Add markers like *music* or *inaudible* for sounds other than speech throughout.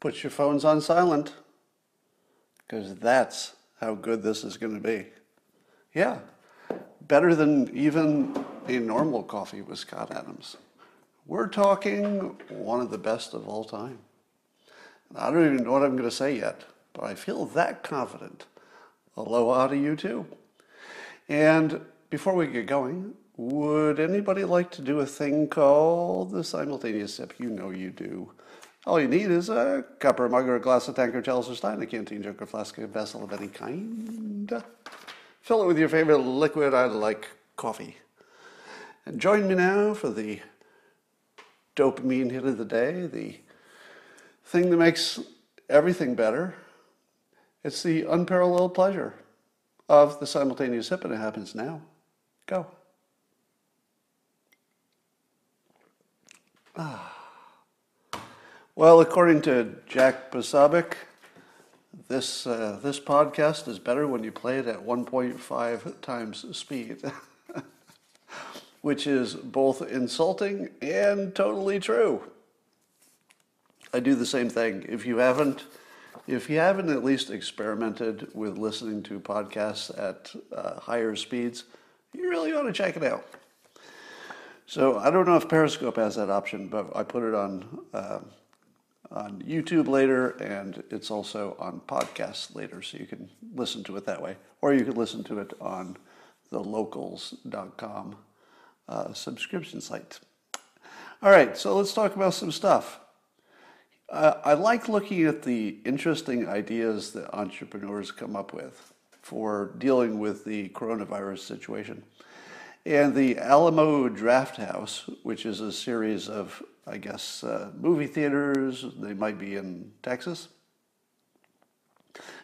Put your phones on silent because that's how good this is going to be. Yeah, better than even a normal coffee with Scott Adams. We're talking one of the best of all time. I don't even know what I'm going to say yet, but I feel that confident. Aloha to you too. And before we get going, would anybody like to do a thing called the simultaneous sip? You know you do. All you need is a cup or a mug or a glass, a or chalice or stein, a canteen, jug or flask, a vessel of any kind. Fill it with your favorite liquid. I like coffee. And join me now for the dopamine hit of the day, the thing that makes everything better. It's the unparalleled pleasure of the simultaneous sip, and it happens now. Go. Ah. Well, according to Jack Posobiec, this uh, this podcast is better when you play it at 1.5 times speed, *laughs* which is both insulting and totally true. I do the same thing. If you haven't, if you haven't at least experimented with listening to podcasts at uh, higher speeds, you really ought to check it out. So I don't know if Periscope has that option, but I put it on. Uh, on YouTube later, and it's also on podcasts later, so you can listen to it that way. Or you can listen to it on the locals.com uh, subscription site. All right, so let's talk about some stuff. Uh, I like looking at the interesting ideas that entrepreneurs come up with for dealing with the coronavirus situation. And the Alamo Drafthouse, which is a series of I guess, uh, movie theaters. They might be in Texas.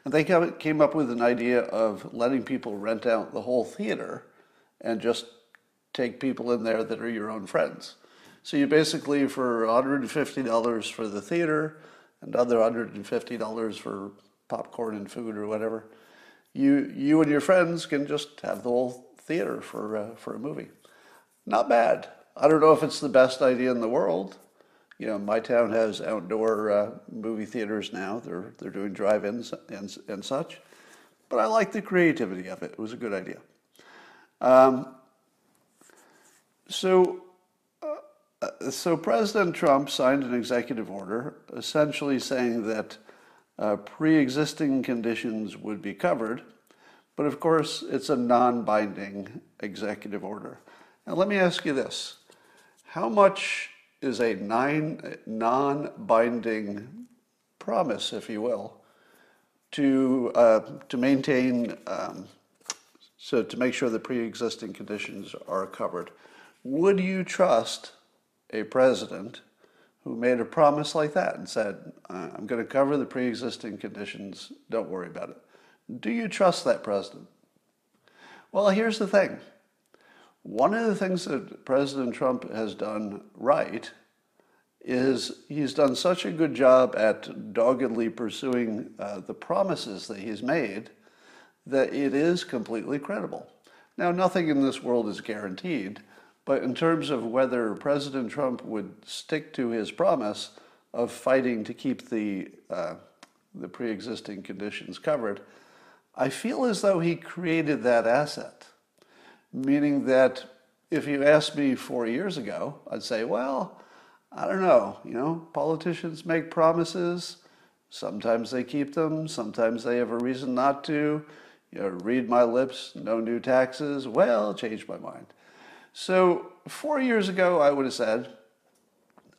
And they came up with an idea of letting people rent out the whole theater and just take people in there that are your own friends. So you basically, for $150 for the theater and other $150 for popcorn and food or whatever, you, you and your friends can just have the whole theater for, uh, for a movie. Not bad. I don't know if it's the best idea in the world. You know, my town has outdoor uh, movie theaters now. They're they're doing drive-ins and and such, but I like the creativity of it. It was a good idea. Um, so. So President Trump signed an executive order essentially saying that uh, pre-existing conditions would be covered, but of course it's a non-binding executive order. Now let me ask you this: how much is a non binding promise, if you will, to, uh, to maintain, um, so to make sure the pre existing conditions are covered? Would you trust a president who made a promise like that and said, I'm going to cover the pre existing conditions, don't worry about it? Do you trust that president? Well, here's the thing one of the things that President Trump has done right is he's done such a good job at doggedly pursuing uh, the promises that he's made that it is completely credible. Now, nothing in this world is guaranteed, but in terms of whether President Trump would stick to his promise of fighting to keep the, uh, the pre existing conditions covered, I feel as though he created that asset meaning that if you asked me four years ago, I'd say, well, I don't know. You know, politicians make promises. Sometimes they keep them. Sometimes they have a reason not to. You know, read my lips, no new taxes. Well, change my mind. So four years ago, I would have said,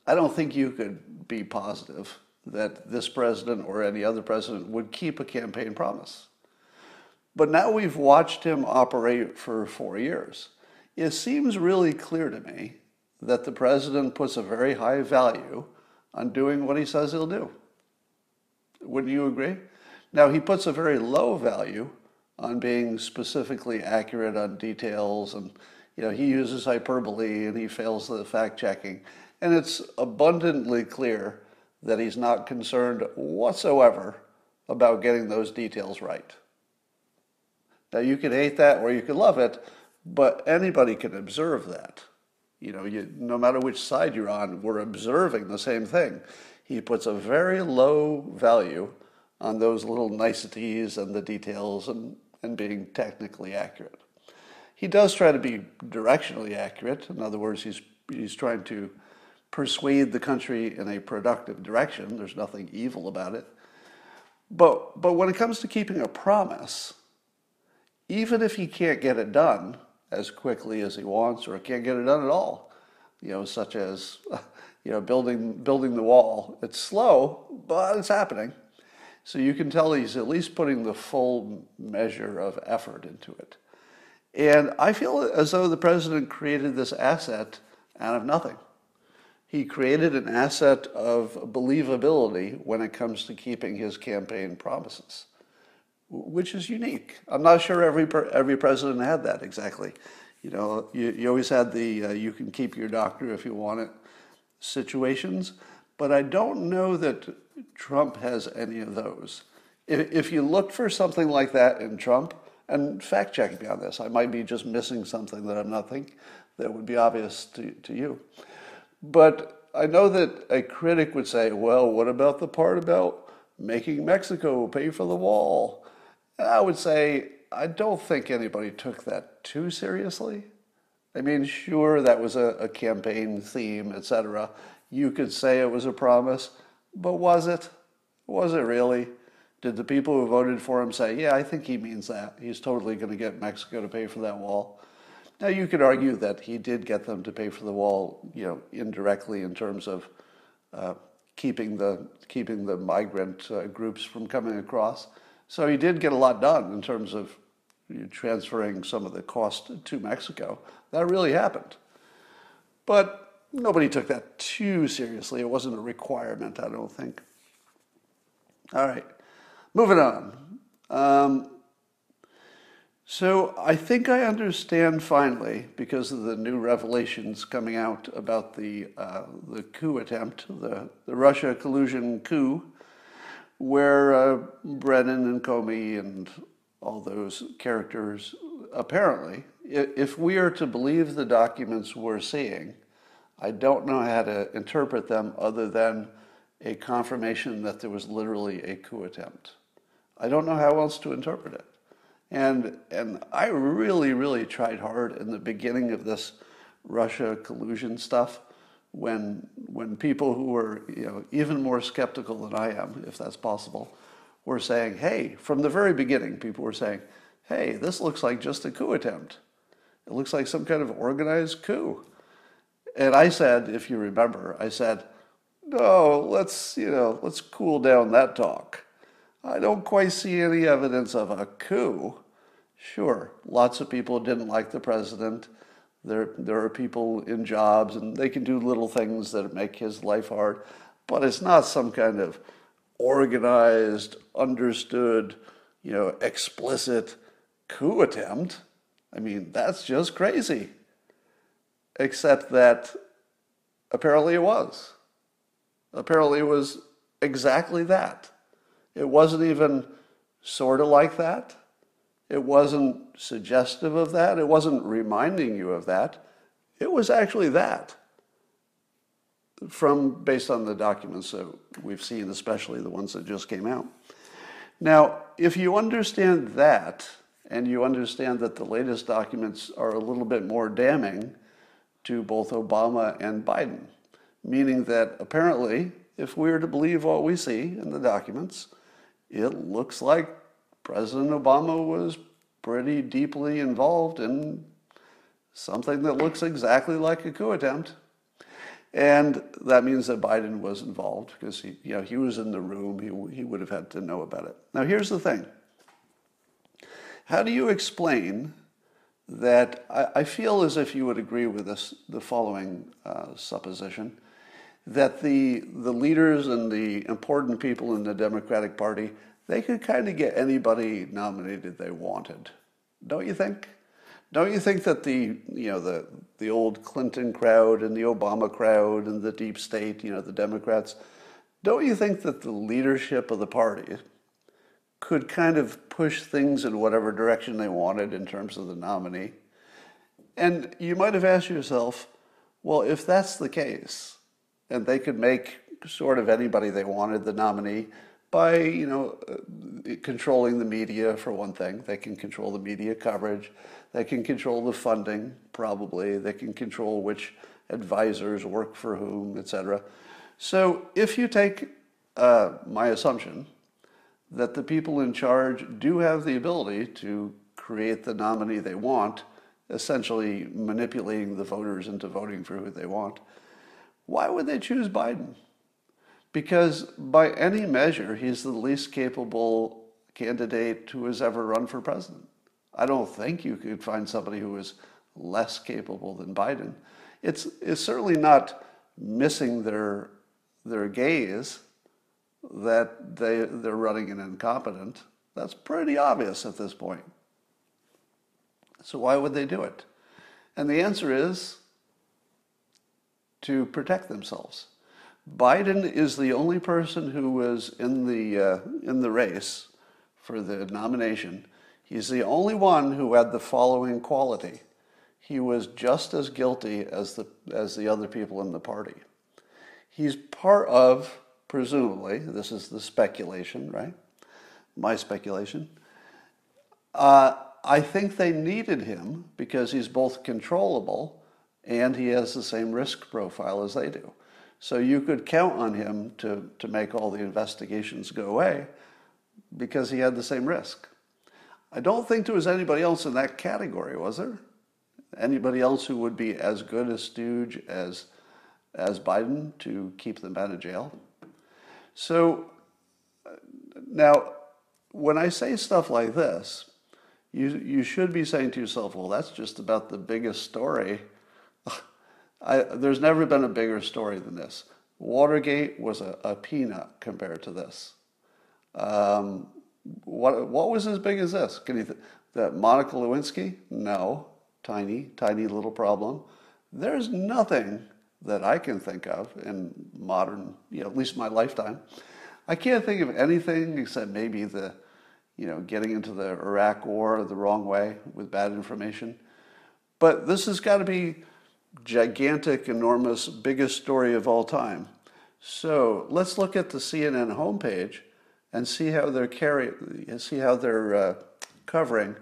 I don't think you could be positive that this president or any other president would keep a campaign promise. But now we've watched him operate for four years. It seems really clear to me that the president puts a very high value on doing what he says he'll do. Wouldn't you agree? Now, he puts a very low value on being specifically accurate on details and you know he uses hyperbole and he fails the fact checking and it's abundantly clear that he's not concerned whatsoever about getting those details right Now, you can hate that or you can love it, but anybody can observe that. You know, you, no matter which side you're on, we're observing the same thing. He puts a very low value on those little niceties and the details and, and being technically accurate. He does try to be directionally accurate. In other words, he's, he's trying to persuade the country in a productive direction. There's nothing evil about it. But, but when it comes to keeping a promise, even if he can't get it done as quickly as he wants or can't get it done at all, you know, such as *laughs* you know, building, building the wall, it's slow, but it's happening. So you can tell he's at least putting the full measure of effort into it. And I feel as though the president created this asset out of nothing. He created an asset of believability when it comes to keeping his campaign promises, which is unique. I'm not sure every, every president had that exactly. You know, you, you always had the uh, you can keep your doctor if you want it situations, but I don't know that Trump has any of those. If, if you look for something like that in Trump, and fact check me on this. I might be just missing something that I'm not thinking that would be obvious to, to you. But I know that a critic would say, well, what about the part about making Mexico pay for the wall? And I would say, I don't think anybody took that too seriously. I mean, sure, that was a, a campaign theme, etc. You could say it was a promise, but was it? Was it really? Did the people who voted for him say, yeah, I think he means that. He's totally going to get Mexico to pay for that wall. Now, you could argue that he did get them to pay for the wall, you know, indirectly in terms of uh, keeping the keeping the migrant uh, groups from coming across. So he did get a lot done in terms of transferring some of the cost to Mexico. That really happened. But nobody took that too seriously. It wasn't a requirement, I don't think. All right. Moving on. Um, so I think I understand finally, because of the new revelations coming out about the uh, the coup attempt, the the Russia collusion coup, where uh, Brennan and Comey and all those characters apparently, if we are to believe the documents we're seeing, I don't know how to interpret them other than a confirmation that there was literally a coup attempt. I don't know how else to interpret it. And, and I really, really tried hard in the beginning of this Russia collusion stuff when, when people who were you know, even more skeptical than I am, if that's possible, were saying, hey, from the very beginning, people were saying, hey, this looks like just a coup attempt. It looks like some kind of organized coup. And I said, if you remember, I said, no, let's, you know, let's cool down that talk. I don't quite see any evidence of a coup. Sure, lots of people didn't like the president. There, there are people in jobs and they can do little things that make his life hard, but it's not some kind of organized, understood, you know, explicit coup attempt. I mean, that's just crazy. Except that apparently it was. Apparently it was exactly that. It wasn't even sort of like that. It wasn't suggestive of that. It wasn't reminding you of that. It was actually that. From based on the documents that we've seen, especially the ones that just came out. Now, if you understand that, and you understand that the latest documents are a little bit more damning to both Obama and Biden, meaning that apparently, if we are to believe what we see in the documents, it looks like President Obama was pretty deeply involved in something that looks exactly like a coup attempt. And that means that Biden was involved because he, you know, he was in the room. He, he would have had to know about it. Now, here's the thing. How do you explain that? I, I feel as if you would agree with this, the following uh, supposition that the, the leaders and the important people in the Democratic Party, they could kind of get anybody nominated they wanted. Don't you think? Don't you think that the, you know, the, the old Clinton crowd and the Obama crowd and the deep state, you know, the Democrats, don't you think that the leadership of the party could kind of push things in whatever direction they wanted in terms of the nominee. And you might have asked yourself, well, if that's the case, and they could make sort of anybody they wanted the nominee by, you know, uh, controlling the media for one thing. They can control the media coverage. They can control the funding, probably. They can control which advisors work for whom, etc. So if you take uh, my assumption that the people in charge do have the ability to create the nominee they want, essentially manipulating the voters into voting for who they want, why would they choose Biden? Because by any measure, he's the least capable candidate who has ever run for president. I don't think you could find somebody who is less capable than Biden. It's, it's certainly not missing their, their gaze that they, they're running an incompetent. That's pretty obvious at this point. So why would they do it? And the answer is to protect themselves. Biden is the only person who was in the, uh, in the race for the nomination. He's the only one who had the following quality. He was just as guilty as the, as the other people in the party. He's part of, presumably, this is the speculation, right? My speculation. Uh, I think they needed him because he's both controllable and he has the same risk profile as they do. So you could count on him to, to make all the investigations go away because he had the same risk. I don't think there was anybody else in that category, was there? Anybody else who would be as good a stooge as, as Biden to keep them out of jail? So now, when I say stuff like this, you, you should be saying to yourself, well, that's just about the biggest story I, there's never been a bigger story than this. Watergate was a, a peanut compared to this. Um, what, what was as big as this? Can you th- that Monica Lewinsky? No, tiny, tiny little problem. There's nothing that I can think of in modern, you know, at least my lifetime. I can't think of anything except maybe the, you know, getting into the Iraq War the wrong way with bad information. But this has got to be gigantic, enormous, biggest story of all time. So let's look at the CNN homepage and see how they're carry, see how they're uh, covering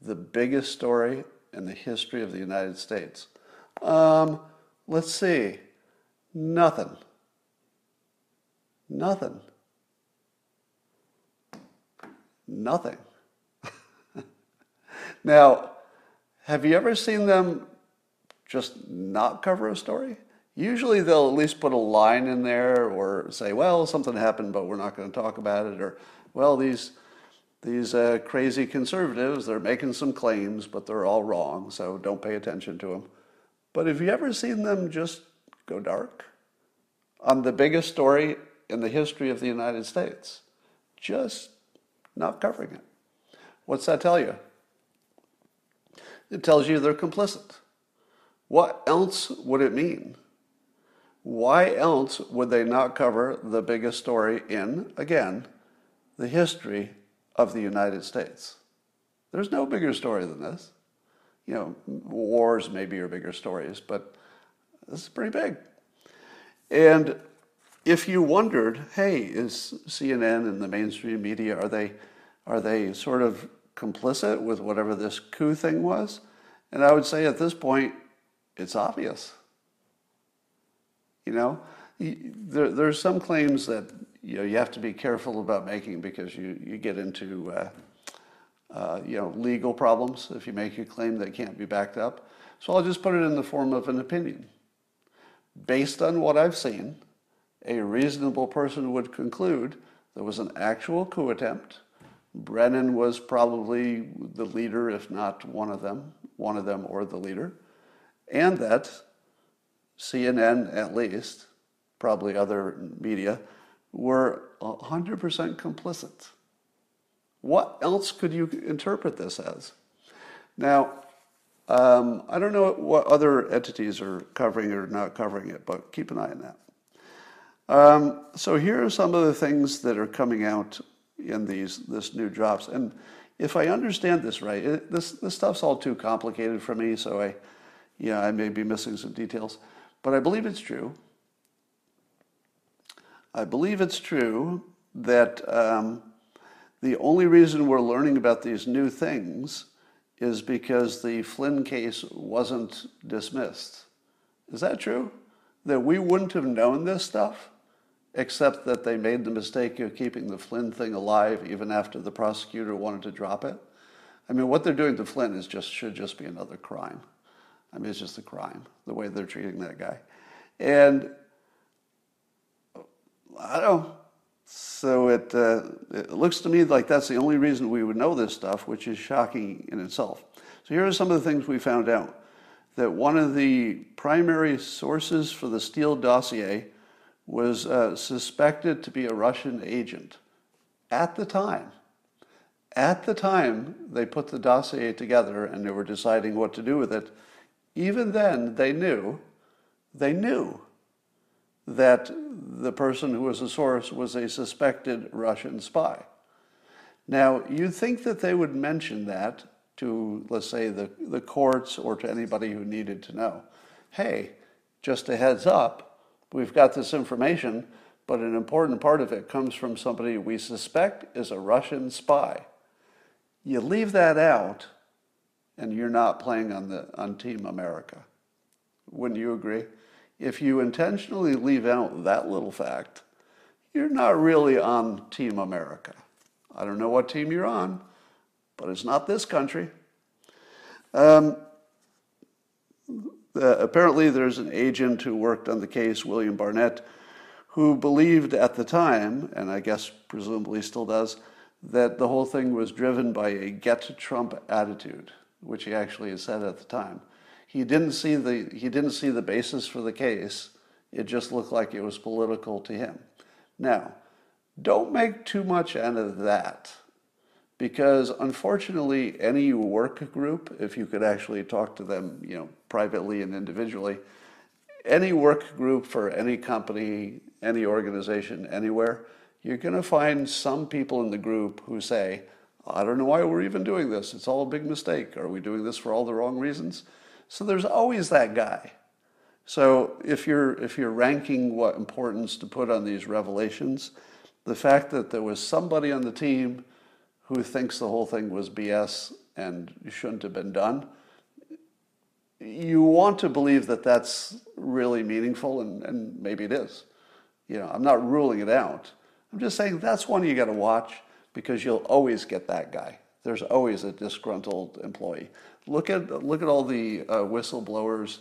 the biggest story in the history of the United States. Um, let's see, nothing, nothing, nothing. *laughs* now, have you ever seen them just not cover a story. Usually they'll at least put a line in there or say, well, something happened, but we're not going to talk about it. Or, well, these, these uh, crazy conservatives, they're making some claims, but they're all wrong, so don't pay attention to them. But have you ever seen them just go dark on the biggest story in the history of the United States? Just not covering it. What's that tell you? It tells you they're complicit. What else would it mean? Why else would they not cover the biggest story in, again, the history of the United States? There's no bigger story than this. You know, wars maybe are bigger stories, but this is pretty big. And if you wondered, hey, is CNN and the mainstream media, are they, are they sort of complicit with whatever this coup thing was? And I would say at this point, it's obvious. You know, there, are some claims that you know you have to be careful about making because you, you get into uh, uh, you know legal problems if you make a claim that can't be backed up. So I'll just put it in the form of an opinion. Based on what I've seen, a reasonable person would conclude there was an actual coup attempt. Brennan was probably the leader, if not one of them, one of them or the leader and that CNN, at least, probably other media, were 100% complicit. What else could you interpret this as? Now, um, I don't know what other entities are covering or not covering it, but keep an eye on that. Um, so here are some of the things that are coming out in these this new drops. And if I understand this right, it, this this stuff's all too complicated for me, so I, yeah, I may be missing some details, but I believe it's true. I believe it's true that um, the only reason we're learning about these new things is because the Flynn case wasn't dismissed. Is that true? That we wouldn't have known this stuff, except that they made the mistake of keeping the Flynn thing alive even after the prosecutor wanted to drop it? I mean, what they're doing to Flynn is just should just be another crime. I mean, it's just a crime the way they're treating that guy, and I don't. So it, uh, it looks to me like that's the only reason we would know this stuff, which is shocking in itself. So here are some of the things we found out. That one of the primary sources for the Steele dossier was uh, suspected to be a Russian agent at the time. At the time they put the dossier together and they were deciding what to do with it, even then they knew, they knew that the person who was the source was a suspected Russian spy. Now, you'd think that they would mention that to, let's say, the, the courts or to anybody who needed to know. Hey, just a heads up, we've got this information, but an important part of it comes from somebody we suspect is a Russian spy. You leave that out, and you're not playing on, the, on Team America. Wouldn't you agree? if you intentionally leave out that little fact, you're not really on Team America. I don't know what team you're on, but it's not this country. Um, uh, apparently, there's an agent who worked on the case, William Barnett, who believed at the time, and I guess presumably still does, that the whole thing was driven by a get Trump attitude, which he actually said at the time he didn't see the he didn't see the basis for the case. It just looked like it was political to him. Now, don't make too much out of that. Because unfortunately, any work group, if you could actually talk to them, you know, privately and individually, any work group for any company, any organization, anywhere, you're going to find some people in the group who say, I don't know why we're even doing this. It's all a big mistake. Are we doing this for all the wrong reasons? So there's always that guy. So if you're if you're ranking what importance to put on these revelations, the fact that there was somebody on the team who thinks the whole thing was BS and shouldn't have been done, you want to believe that that's really meaningful, and, and maybe it is. You know, I'm not ruling it out. I'm just saying that's one you got to watch because you'll always get that guy. There's always a disgruntled employee. Look at, look at all the uh, whistleblowers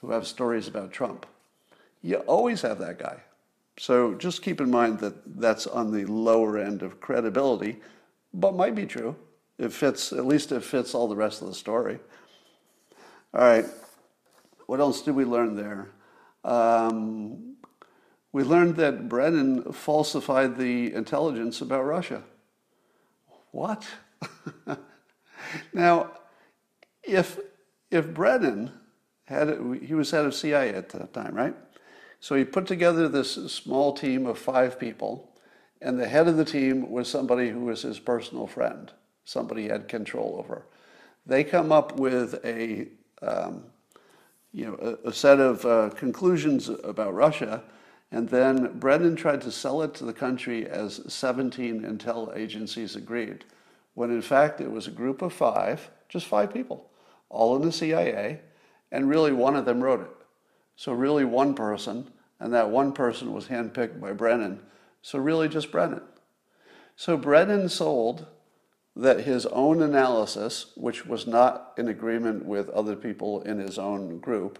who have stories about Trump. You always have that guy. So just keep in mind that that's on the lower end of credibility, but might be true. It fits, at least it fits all the rest of the story. All right, what else did we learn there? Um, we learned that Brennan falsified the intelligence about Russia. What? *laughs* now, if if Brennan had he was head of CIA at that time, right? So he put together this small team of five people, and the head of the team was somebody who was his personal friend, somebody he had control over. They come up with a um, you know a, a set of uh, conclusions about Russia. And then Brennan tried to sell it to the country as 17 intel agencies agreed, when in fact it was a group of five, just five people, all in the CIA, and really one of them wrote it. So, really, one person, and that one person was handpicked by Brennan. So, really, just Brennan. So, Brennan sold that his own analysis, which was not in agreement with other people in his own group,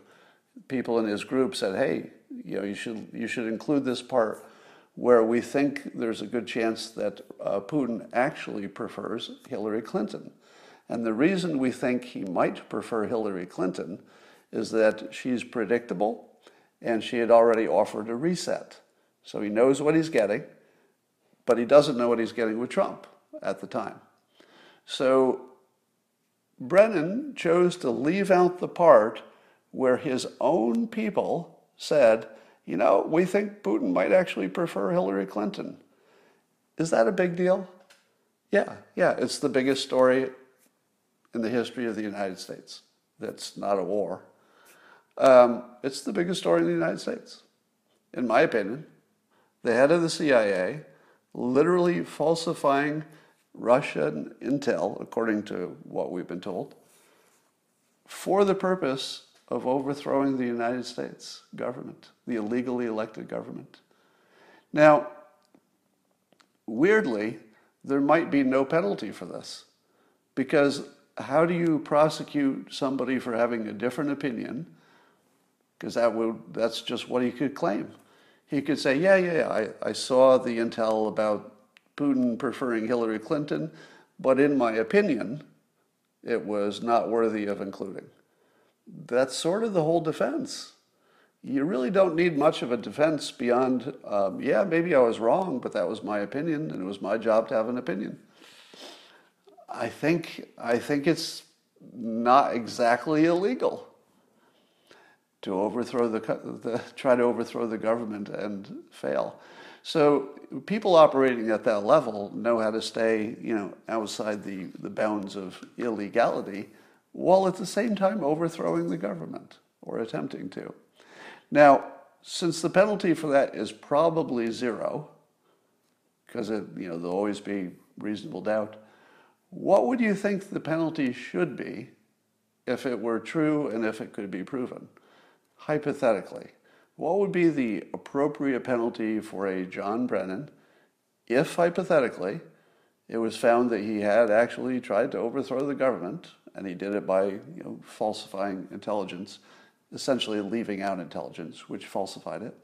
people in his group said, "Hey, you know, you should you should include this part where we think there's a good chance that uh, Putin actually prefers Hillary Clinton." And the reason we think he might prefer Hillary Clinton is that she's predictable and she had already offered a reset. So he knows what he's getting, but he doesn't know what he's getting with Trump at the time. So Brennan chose to leave out the part where his own people said, you know, we think Putin might actually prefer Hillary Clinton. Is that a big deal? Yeah, yeah, it's the biggest story in the history of the United States. That's not a war. Um, it's the biggest story in the United States, in my opinion. The head of the CIA literally falsifying Russian intel, according to what we've been told, for the purpose of overthrowing the United States government, the illegally elected government. Now, weirdly, there might be no penalty for this because how do you prosecute somebody for having a different opinion? Because that would, that's just what he could claim. He could say, yeah, yeah, I, I saw the intel about Putin preferring Hillary Clinton, but in my opinion, it was not worthy of including. That's sort of the whole defense. You really don't need much of a defense beyond, um, yeah, maybe I was wrong, but that was my opinion, and it was my job to have an opinion. I think I think it's not exactly illegal to overthrow the, the try to overthrow the government and fail. So people operating at that level know how to stay, you know, outside the, the bounds of illegality while at the same time overthrowing the government or attempting to. Now, since the penalty for that is probably zero, because you know, there'll always be reasonable doubt, what would you think the penalty should be if it were true and if it could be proven? Hypothetically, what would be the appropriate penalty for a John Brennan if, hypothetically, it was found that he had actually tried to overthrow the government and he did it by you know, falsifying intelligence, essentially leaving out intelligence, which falsified it?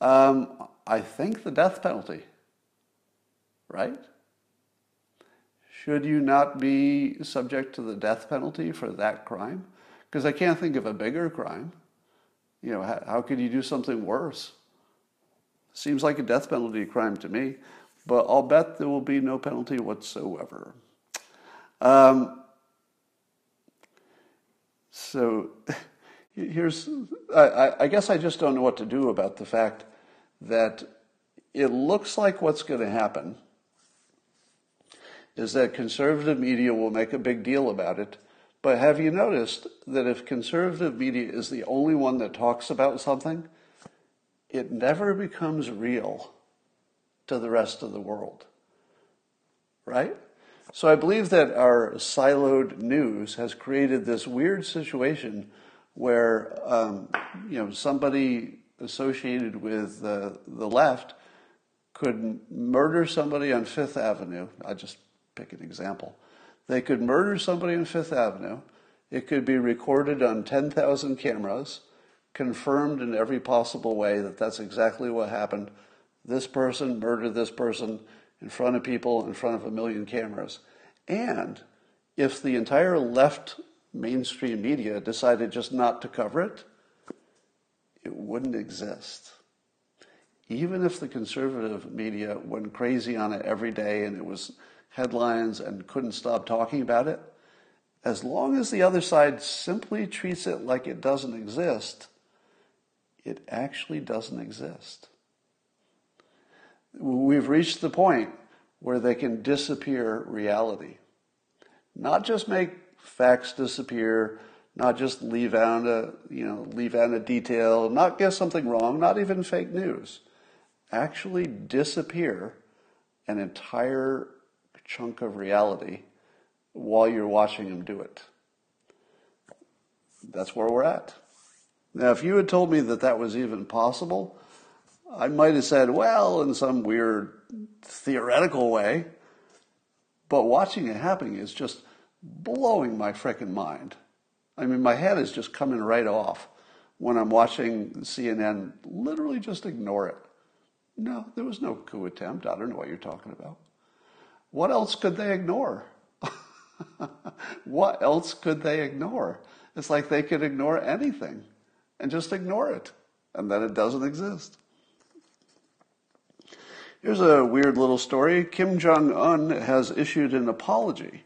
Um, I think the death penalty, right? Should you not be subject to the death penalty for that crime? Because I can't think of a bigger crime. You know, how, how could you do something worse? Seems like a death penalty crime to me, but I'll bet there will be no penalty whatsoever. Um, so *laughs* here's, I, I guess I just don't know what to do about the fact that it looks like what's going to happen is that conservative media will make a big deal about it. But have you noticed that if conservative media is the only one that talks about something, it never becomes real to the rest of the world? Right? So I believe that our siloed news has created this weird situation where um, you know somebody associated with uh, the left could murder somebody on Fifth Avenue. I just pick an example. They could murder somebody on Fifth Avenue. It could be recorded on 10,000 cameras, confirmed in every possible way that that's exactly what happened. This person murdered this person in front of people, in front of a million cameras. And if the entire left mainstream media decided just not to cover it, it wouldn't exist. Even if the conservative media went crazy on it every day and it was headlines and couldn't stop talking about it, as long as the other side simply treats it like it doesn't exist, it actually doesn't exist. We've reached the point where they can disappear reality. Not just make facts disappear, not just leave out a, you know, leave out a detail, not get something wrong, not even fake news. Actually disappear an entire chunk of reality while you're watching them do it. That's where we're at. Now, if you had told me that that was even possible, I might have said, well, in some weird theoretical way. But watching it happening is just blowing my freaking mind. I mean, my head is just coming right off when I'm watching CNN. Literally just ignore it. No, there was no coup attempt. I don't know what you're talking about. What else could they ignore? *laughs* what else could they ignore? It's like they could ignore anything and just ignore it, and then it doesn't exist. Here's a weird little story. Kim Jong un has issued an apology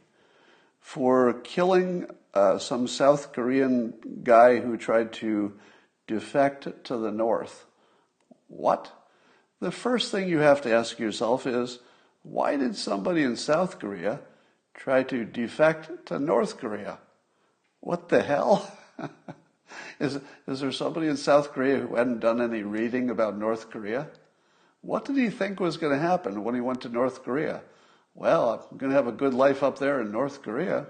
for killing uh, some South Korean guy who tried to defect to the North. What? The first thing you have to ask yourself is why did somebody in South Korea try to defect to North Korea? What the hell? *laughs* is, is there somebody in South Korea who hadn't done any reading about North Korea? What did he think was going to happen when he went to North Korea? Well, I'm going to have a good life up there in North Korea.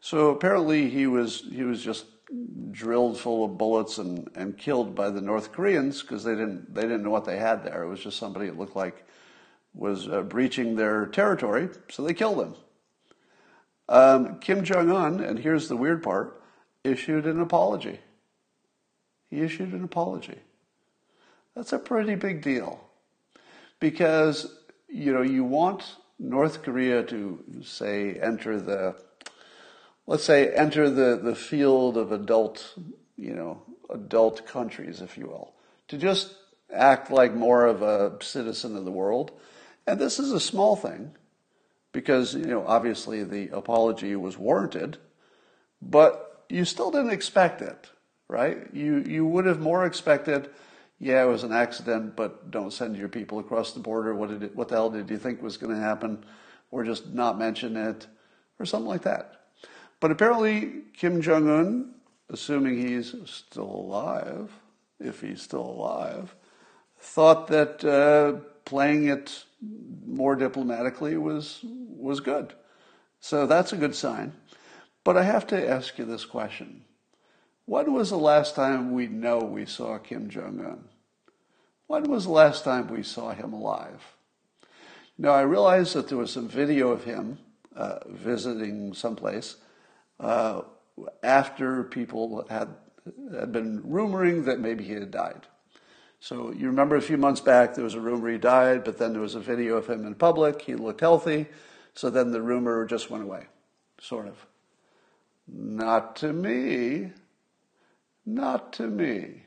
So apparently he was he was just drilled full of bullets and, and killed by the North Koreans because they didn't they didn't know what they had there. It was just somebody that looked like was uh, breaching their territory, so they killed him. Um, Kim Jong Un, and here's the weird part, issued an apology. He issued an apology. That's a pretty big deal because you know you want North Korea to say enter the let's say enter the, the field of adult you know adult countries if you will to just act like more of a citizen of the world. And this is a small thing because you know obviously the apology was warranted but you still didn't expect it right? You you would have more expected yeah, it was an accident, but don't send your people across the border. What did it, what the hell did you think was going to happen? Or just not mention it, or something like that. But apparently, Kim Jong Un, assuming he's still alive, if he's still alive, thought that uh, playing it more diplomatically was was good. So that's a good sign. But I have to ask you this question. When was the last time we know we saw Kim Jong un? When was the last time we saw him alive? Now, I realize that there was some video of him uh, visiting someplace uh, after people had, had been rumoring that maybe he had died. So you remember a few months back there was a rumor he died, but then there was a video of him in public. He looked healthy. So then the rumor just went away, sort of. Not to me. Not to me.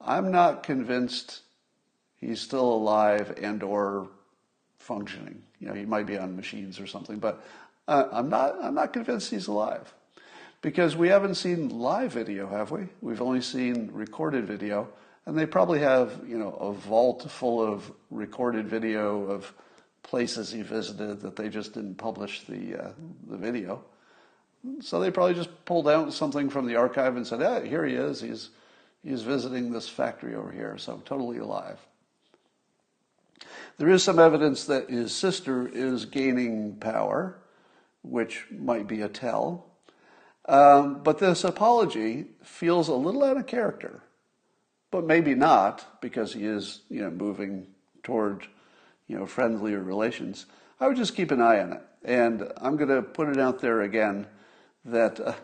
I'm not convinced he's still alive and or functioning. You know, he might be on machines or something, but uh, I'm not. I'm not convinced he's alive because we haven't seen live video, have we? We've only seen recorded video, and they probably have you know a vault full of recorded video of places he visited that they just didn't publish the uh, the video. So they probably just pulled out something from the archive and said, "Yeah, here he is. He's He's visiting this factory over here, so totally alive. There is some evidence that his sister is gaining power, which might be a tell. Um, but this apology feels a little out of character, but maybe not because he is, you know, moving toward, you know, friendlier relations. I would just keep an eye on it, and I'm going to put it out there again that uh,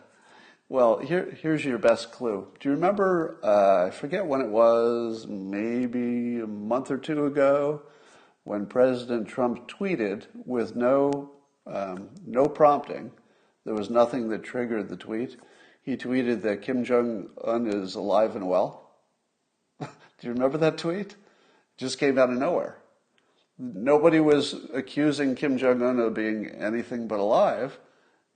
well, here, here's your best clue. Do you remember? Uh, I forget when it was, maybe a month or two ago, when President Trump tweeted with no um, no prompting. There was nothing that triggered the tweet. He tweeted that Kim Jong Un is alive and well. *laughs* Do you remember that tweet? It just came out of nowhere. Nobody was accusing Kim Jong Un of being anything but alive.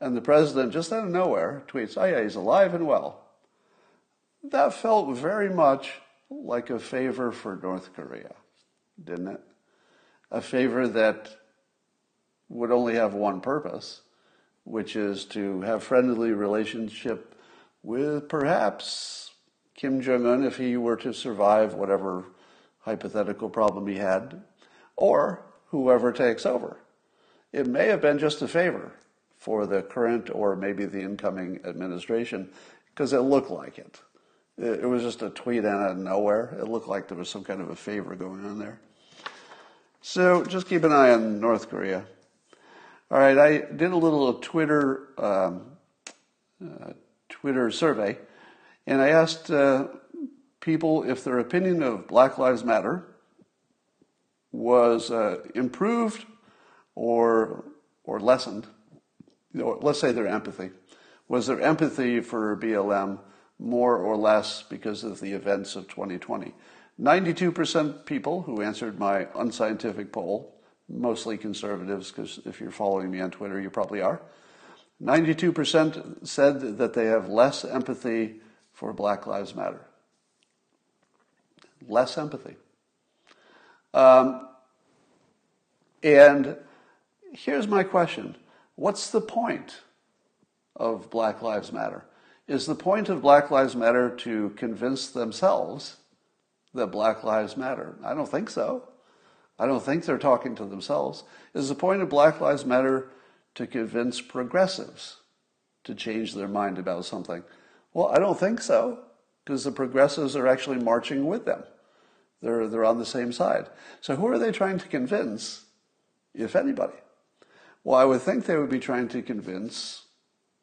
And the president, just out of nowhere, tweets, oh yeah, he's alive and well. That felt very much like a favor for North Korea, didn't it? A favor that would only have one purpose, which is to have friendly relationship with perhaps Kim Jong Un if he were to survive whatever hypothetical problem he had, or whoever takes over. It may have been just a favor for the current or maybe the incoming administration because it looked like it. It was just a tweet out of nowhere. It looked like there was some kind of a favor going on there. So just keep an eye on North Korea. All right, I did a little Twitter um, uh, Twitter survey, and I asked uh, people if their opinion of Black Lives Matter was uh, improved or or lessened let's say their empathy. Was their empathy for BLM more or less because of the events of 2020? 92% people who answered my unscientific poll, mostly conservatives, because if you're following me on Twitter, you probably are. 92% said that they have less empathy for Black Lives Matter. Less empathy. Um, And here's my question What's the point of Black Lives Matter? Is the point of Black Lives Matter to convince themselves that Black Lives Matter? I don't think so. I don't think they're talking to themselves. Is the point of Black Lives Matter to convince progressives to change their mind about something? Well, I don't think so, because the progressives are actually marching with them. They're, they're on the same side. So who are they trying to convince, if anybody? Well, I would think they would be trying to convince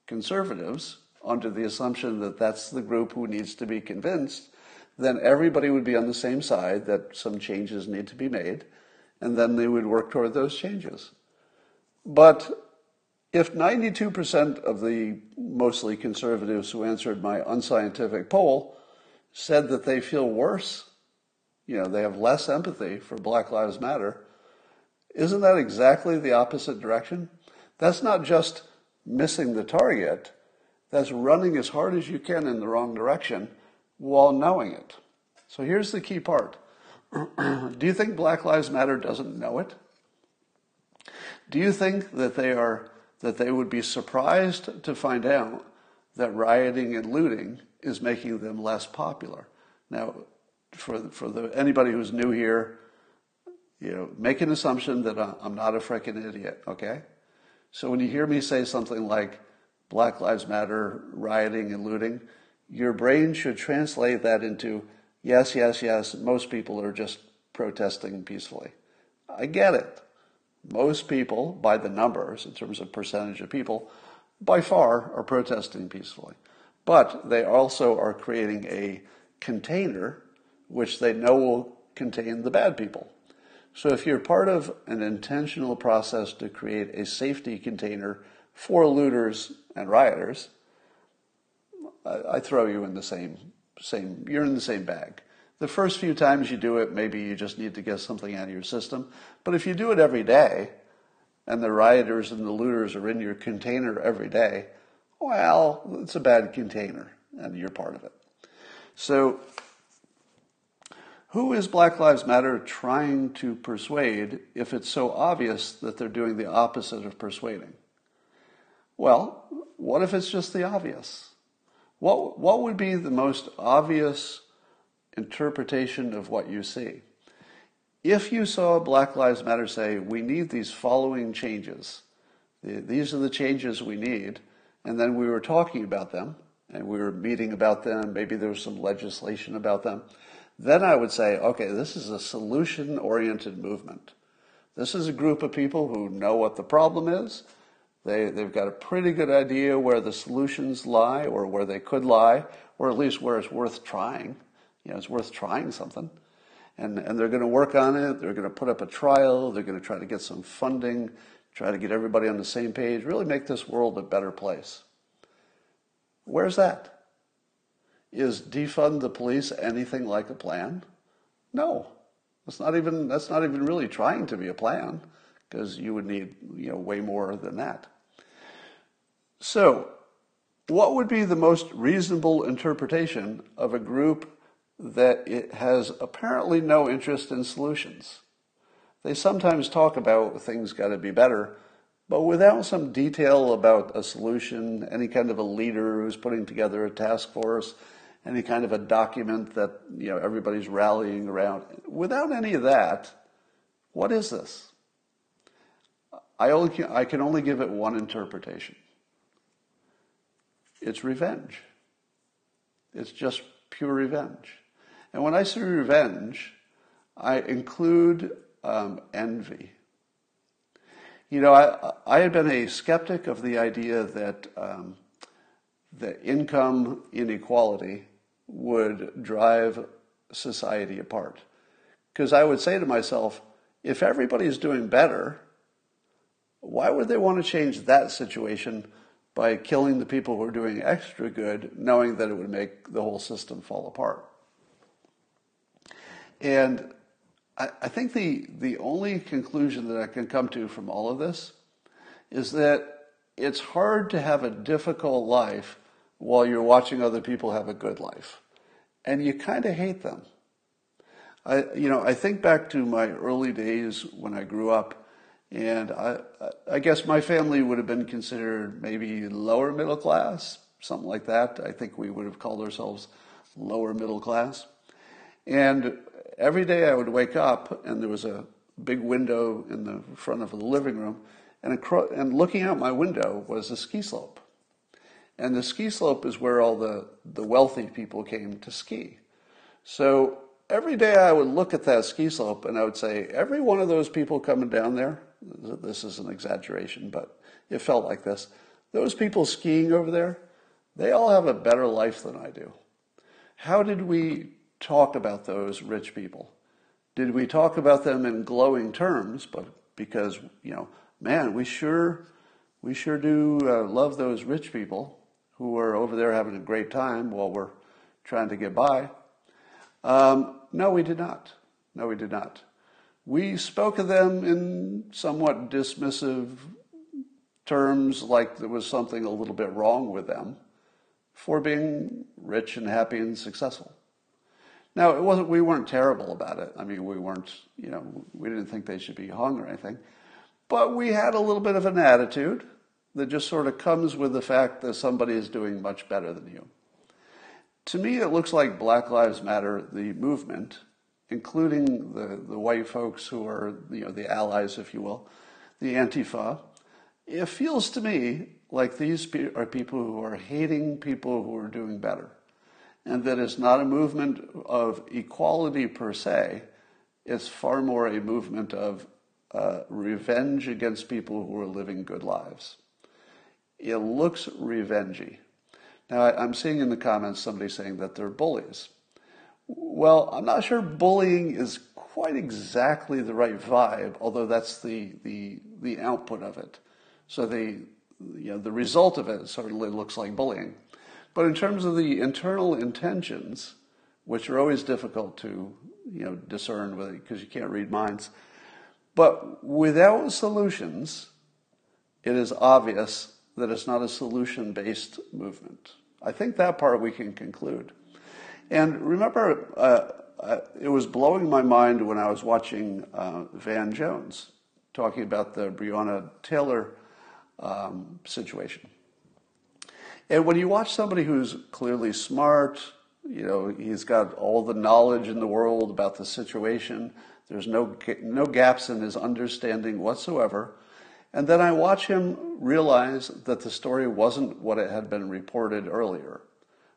conservatives under the assumption that that's the group who needs to be convinced. Then everybody would be on the same side that some changes need to be made, and then they would work toward those changes. But if 92% of the mostly conservatives who answered my unscientific poll said that they feel worse, you know, they have less empathy for Black Lives Matter, isn't that exactly the opposite direction? That's not just missing the target, that's running as hard as you can in the wrong direction while knowing it. So here's the key part. *clears throat* Do you think Black Lives Matter doesn't know it? Do you think that they are that they would be surprised to find out that rioting and looting is making them less popular? Now, for for the anybody who's new here, you know, make an assumption that I'm not a freaking idiot, okay? So when you hear me say something like Black Lives Matter, rioting and looting, your brain should translate that into yes, yes, yes, most people are just protesting peacefully. I get it. Most people, by the numbers, in terms of percentage of people, by far are protesting peacefully. But they also are creating a container which they know will contain the bad people. So if you're part of an intentional process to create a safety container for looters and rioters, I, I throw you in the same same you're in the same bag. The first few times you do it, maybe you just need to get something out of your system. But if you do it every day, and the rioters and the looters are in your container every day, well, it's a bad container, and you're part of it. So who is Black Lives Matter trying to persuade if it's so obvious that they're doing the opposite of persuading? Well, what if it's just the obvious? What, what would be the most obvious interpretation of what you see? If you saw Black Lives Matter say, we need these following changes, these are the changes we need, and then we were talking about them, and we were meeting about them, maybe there was some legislation about them, then I would say, okay, this is a solution oriented movement. This is a group of people who know what the problem is. They, they've got a pretty good idea where the solutions lie or where they could lie, or at least where it's worth trying. You know, it's worth trying something. And, and they're going to work on it. They're going to put up a trial. They're going to try to get some funding, try to get everybody on the same page, really make this world a better place. Where's that? Is defund the police anything like a plan? No. That's not even that's not even really trying to be a plan because you would need, you know, way more than that. So, what would be the most reasonable interpretation of a group that it has apparently no interest in solutions? They sometimes talk about things got to be better, but without some detail about a solution, any kind of a leader who's putting together a task force, any kind of a document that you know everybody's rallying around. Without any of that, what is this? I only can, I can only give it one interpretation. It's revenge. It's just pure revenge. And when I say revenge, I include um, envy. You know, I, I had been a skeptic of the idea that um, the income inequality would drive society apart. Because I would say to myself, if everybody's doing better, why would they want to change that situation by killing the people who are doing extra good, knowing that it would make the whole system fall apart? And I, I think the, the only conclusion that I can come to from all of this is that it's hard to have a difficult life while you're watching other people have a good life. And you kind of hate them. I, you know, I think back to my early days when I grew up, And I, I guess my family would have been considered maybe lower middle class, something like that. I think we would have called ourselves lower middle class. And every day I would wake up and there was a big window in the front of the living room, and, across, and looking out my window was a ski slope. And the ski slope is where all the, the wealthy people came to ski. So every day I would look at that ski slope and I would say, every one of those people coming down there, this is an exaggeration, but it felt like this. Those people skiing over there, they all have a better life than I do. How did we talk about those rich people? Did we talk about them in glowing terms? But because you know, man, we sure, we sure do uh, love those rich people who are over there having a great time while we're trying to get by. Um, no, we did not. No, we did not. We spoke of them in somewhat dismissive terms, like there was something a little bit wrong with them for being rich and happy and successful. Now, it wasn't, we weren't terrible about it. I mean, we weren't, you know, we didn't think they should be hung or anything. But we had a little bit of an attitude that just sort of comes with the fact that somebody is doing much better than you. To me, it looks like Black Lives Matter, the movement, including the, the white folks who are, you know, the allies, if you will, the Antifa, it feels to me like these are people who are hating people who are doing better. And that it's not a movement of equality per se, it's far more a movement of uh, revenge against people who are living good lives. It looks revengey. Now, I'm seeing in the comments somebody saying that they're bullies. Well, I'm not sure bullying is quite exactly the right vibe, although that's the, the, the output of it. So the, you know, the result of it certainly looks like bullying. But in terms of the internal intentions, which are always difficult to you know, discern because you can't read minds, but without solutions, it is obvious that it's not a solution based movement. I think that part we can conclude. And remember, uh, uh, it was blowing my mind when I was watching uh, Van Jones talking about the Breonna Taylor um, situation. And when you watch somebody who's clearly smart, you know, he's got all the knowledge in the world about the situation, there's no, no gaps in his understanding whatsoever. And then I watch him realize that the story wasn't what it had been reported earlier.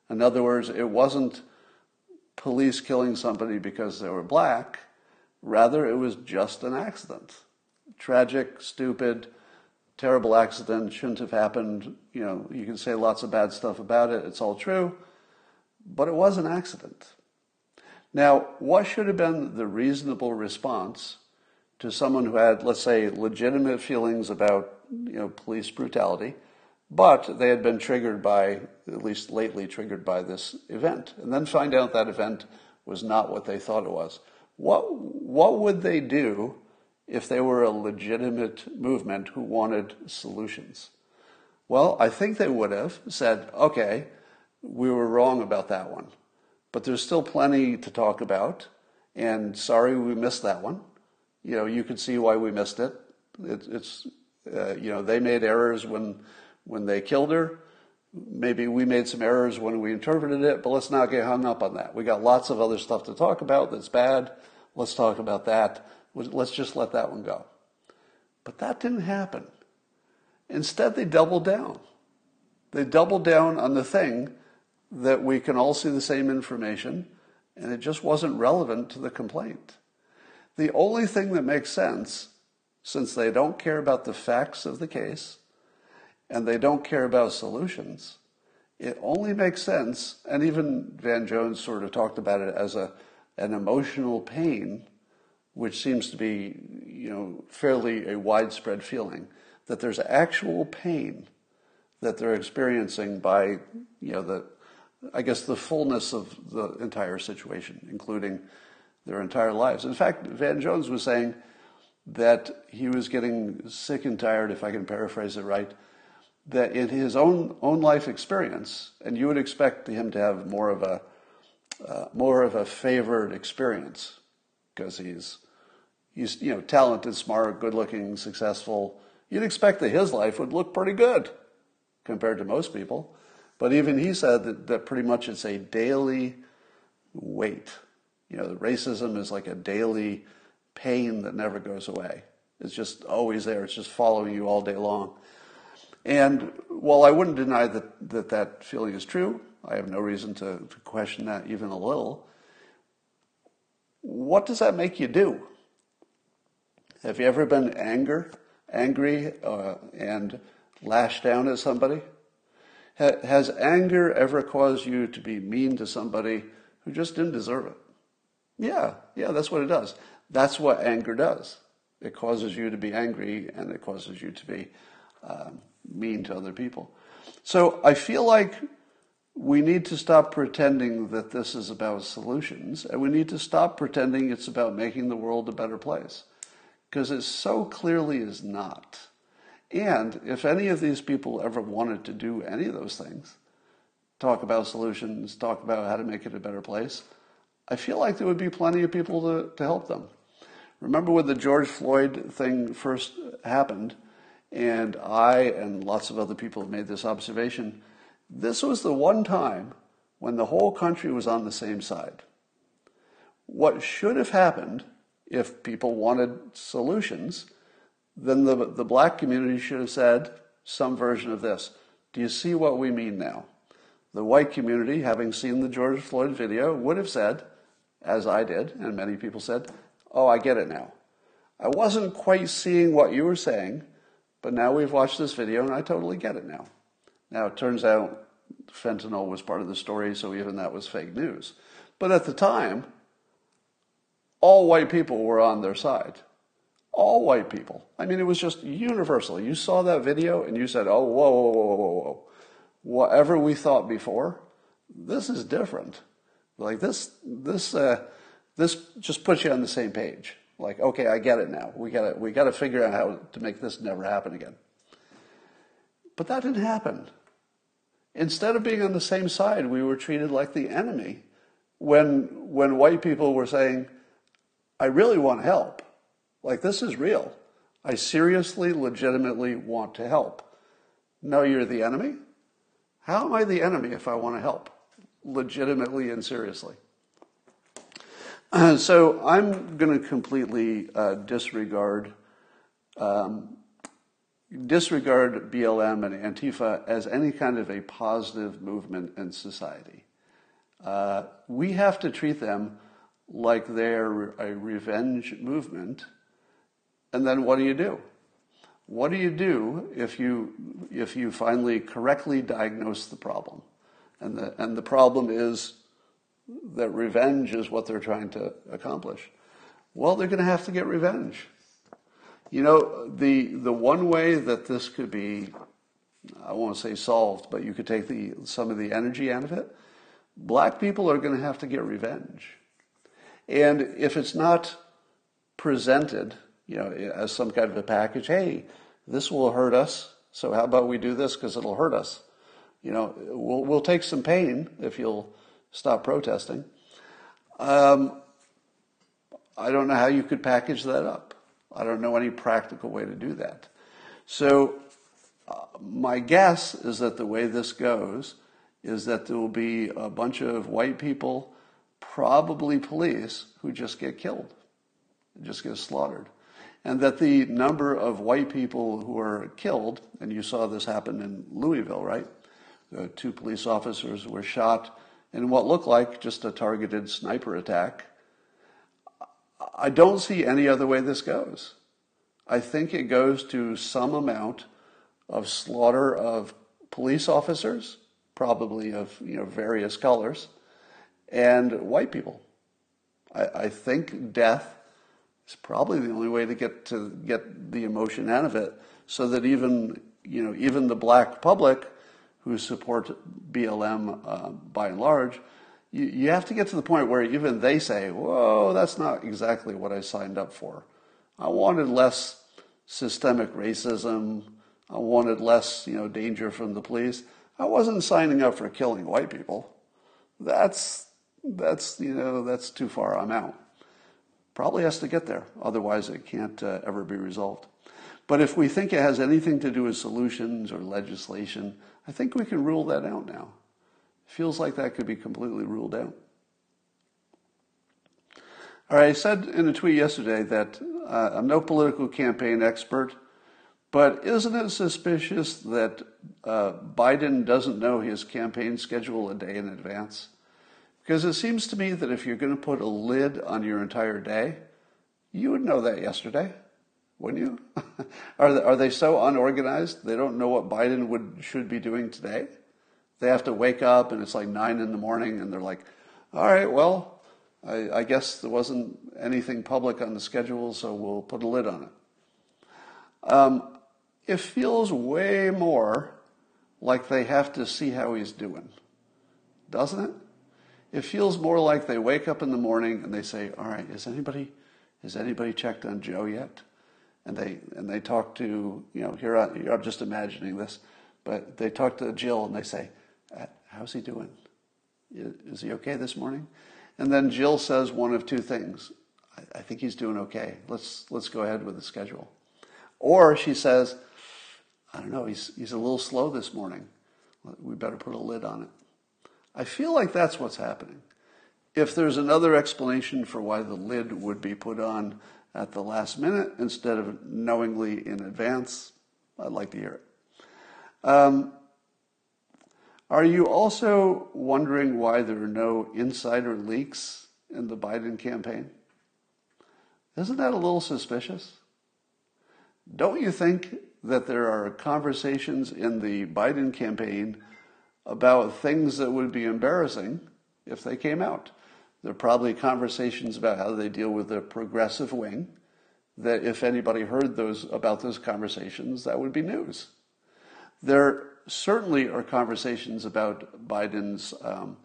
In other words, it wasn't police killing somebody because they were black. Rather, it was just an accident. Tragic, stupid, terrible accident, shouldn't have happened. You know, you can say lots of bad stuff about it, it's all true, but it was an accident. Now, what should have been the reasonable response to someone who had, let's say, legitimate feelings about you know, police brutality, but they had been triggered by, at least lately triggered by this event, and then find out that event was not what they thought it was? What, what would they do if they were a legitimate movement who wanted solutions? Well, I think they would have said, okay, we were wrong about that one, but there's still plenty to talk about, and sorry we missed that one. You know, you could see why we missed it. it it's, uh, you know, they made errors when, when they killed her. Maybe we made some errors when we interpreted it, but let's not get hung up on that. We got lots of other stuff to talk about that's bad. Let's talk about that. Let's just let that one go. But that didn't happen. Instead, they doubled down. They doubled down on the thing that we can all see the same information, and it just wasn't relevant to the complaint. The only thing that makes sense, since they don't care about the facts of the case and they don't care about solutions, it only makes sense, and even Van Jones sort of talked about it as a, an emotional pain which seems to be, you know, fairly a widespread feeling, that there's actual pain that they're experiencing by, you know, the, I guess, the fullness of the entire situation, including their entire lives. In fact, Van Jones was saying that he was getting sick and tired, if I can paraphrase it right, that in his own own life experience, and you would expect him to have more of a uh, more of a favored experience because he's he's you know talented, smart, good-looking, successful. You'd expect that his life would look pretty good compared to most people. But even he said that, that pretty much it's a daily weight. You know, racism is like a daily pain that never goes away. It's just always there. It's just following you all day long. And while I wouldn't deny that that, that feeling is true, I have no reason to, to question that even a little. What does that make you do? Have you ever been anger, angry uh, and lashed down at somebody? Ha- has anger ever caused you to be mean to somebody who just didn't deserve it? Yeah, yeah, that's what it does. That's what anger does. It causes you to be angry and it causes you to be um, mean to other people. So I feel like we need to stop pretending that this is about solutions and we need to stop pretending it's about making the world a better place because it so clearly is not. And if any of these people ever wanted to do any of those things, talk about solutions, talk about how to make it a better place, I feel like there would be plenty of people to, to help them. Remember when the George Floyd thing first happened, and I and lots of other people have made this observation. This was the one time when the whole country was on the same side. What should have happened if people wanted solutions, then the, the black community should have said some version of this. Do you see what we mean now? The white community, having seen the George Floyd video, would have said, as I did, and many people said, Oh, I get it now. I wasn't quite seeing what you were saying, but now we've watched this video and I totally get it now. Now it turns out fentanyl was part of the story, so even that was fake news. But at the time, all white people were on their side. All white people. I mean, it was just universal. You saw that video and you said, oh, whoa, whoa, whoa, whoa, whoa. Whatever we thought before, this is different. Like this, this, uh, this just puts you on the same page. Like, okay, I get it now. We got to we got to figure out how to make this never happen again. But that didn't happen. Instead of being on the same side, we were treated like the enemy. When when white people were saying, "I really want help," like this is real. I seriously, legitimately want to help. No, you're the enemy. How am I the enemy if I want to help, legitimately and seriously? so I'm going to completely uh, disregard um, disregard BLM and Antifa as any kind of a positive movement in society. Uh, we have to treat them like they're a revenge movement. And then what do you do? What do you do if you if you finally correctly diagnose the problem? And the and the problem is that revenge is what they're trying to accomplish. Well, they're going to have to get revenge. You know, the, the one way that this could be, I won't say solved, but you could take the, some of the energy out of it. Black people are going to have to get revenge. And if it's not presented, you know, as some kind of a package, hey, this will hurt us, so how about we do this because it'll hurt us? You know, we'll, we'll take some pain if you'll stop protesting. Um, I don't know how you could package that up. I don't know any practical way to do that. So, uh, my guess is that the way this goes is that there will be a bunch of white people, probably police, who just get killed, just get slaughtered. And that the number of white people who are killed, and you saw this happen in Louisville, right? The two police officers were shot in what looked like just a targeted sniper attack. I don't see any other way this goes. I think it goes to some amount of slaughter of police officers, probably of you know various colors, and white people. I, I think death is probably the only way to get to get the emotion out of it, so that even you know even the black public who support BLM uh, by and large, you, you have to get to the point where even they say, whoa, that's not exactly what I signed up for. I wanted less systemic racism. I wanted less, you know, danger from the police. I wasn't signing up for killing white people. That's, that's, you know, that's too far. I'm out. Probably has to get there, otherwise, it can't uh, ever be resolved. But if we think it has anything to do with solutions or legislation, I think we can rule that out now. It feels like that could be completely ruled out. All right, I said in a tweet yesterday that uh, I'm no political campaign expert, but isn't it suspicious that uh, Biden doesn't know his campaign schedule a day in advance? Because it seems to me that if you're going to put a lid on your entire day, you would know that yesterday, wouldn't you? *laughs* are, they, are they so unorganized they don't know what Biden would should be doing today? They have to wake up and it's like nine in the morning and they're like, all right, well, I, I guess there wasn't anything public on the schedule, so we'll put a lid on it. Um, it feels way more like they have to see how he's doing, doesn't it? It feels more like they wake up in the morning and they say, "All right, is anybody, has anybody checked on Joe yet?" And they and they talk to you know here I, I'm just imagining this, but they talk to Jill and they say, uh, "How's he doing? Is he okay this morning?" And then Jill says one of two things. I, I think he's doing okay. Let's let's go ahead with the schedule. Or she says, I don't know, he's he's a little slow this morning. We better put a lid on it. I feel like that's what's happening. If there's another explanation for why the lid would be put on at the last minute instead of knowingly in advance, I'd like to hear it. Um, are you also wondering why there are no insider leaks in the Biden campaign? Isn't that a little suspicious? Don't you think that there are conversations in the Biden campaign about things that would be embarrassing if they came out. There are probably conversations about how they deal with the progressive wing. That if anybody heard those about those conversations, that would be news. There certainly are conversations about Biden's, um,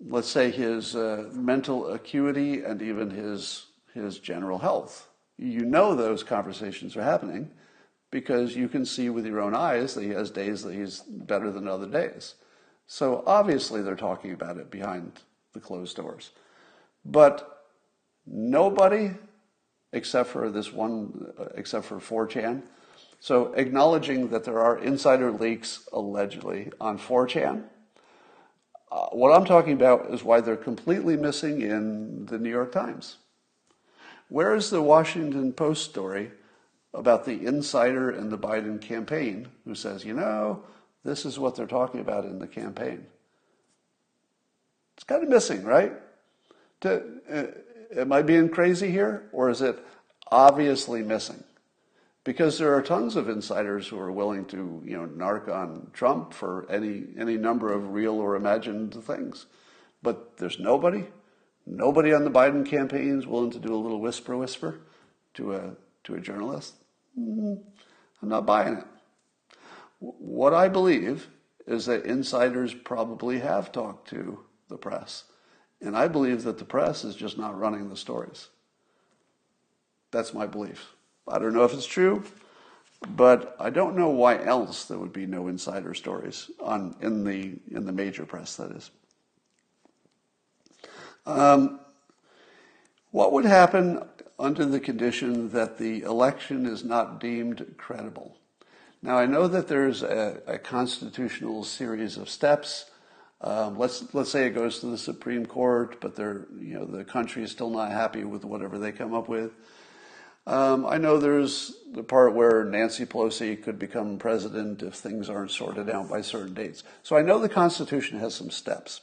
let's say, his uh, mental acuity and even his his general health. You know those conversations are happening because you can see with your own eyes that he has days that he's better than other days. So obviously they're talking about it behind the closed doors. But nobody, except for this one, except for 4chan, so acknowledging that there are insider leaks allegedly on 4chan, uh, what I'm talking about is why they're completely missing in the New York Times. Where is the Washington Post story about the insider in the Biden campaign who says, you know, this is what they're talking about in the campaign. It's kind of missing, right? To, uh, am I being crazy here? Or is it obviously missing? Because there are tons of insiders who are willing to, you know, narc on Trump for any, any number of real or imagined things. But there's nobody, nobody on the Biden campaign is willing to do a little whisper whisper to a, to a journalist. I'm not buying it. What I believe is that insiders probably have talked to the press. And I believe that the press is just not running the stories. That's my belief. I don't know if it's true, but I don't know why else there would be no insider stories on in the in the major press. That is. Um, what would happen under the condition that the election is not deemed credible. Now, I know that there's a, a constitutional series of steps. Um, let's let's say it goes to the Supreme Court, but they're you know the country is still not happy with whatever they come up with. Um, I know there's the part where Nancy Pelosi could become president if things aren't sorted out by certain dates. So I know the Constitution has some steps.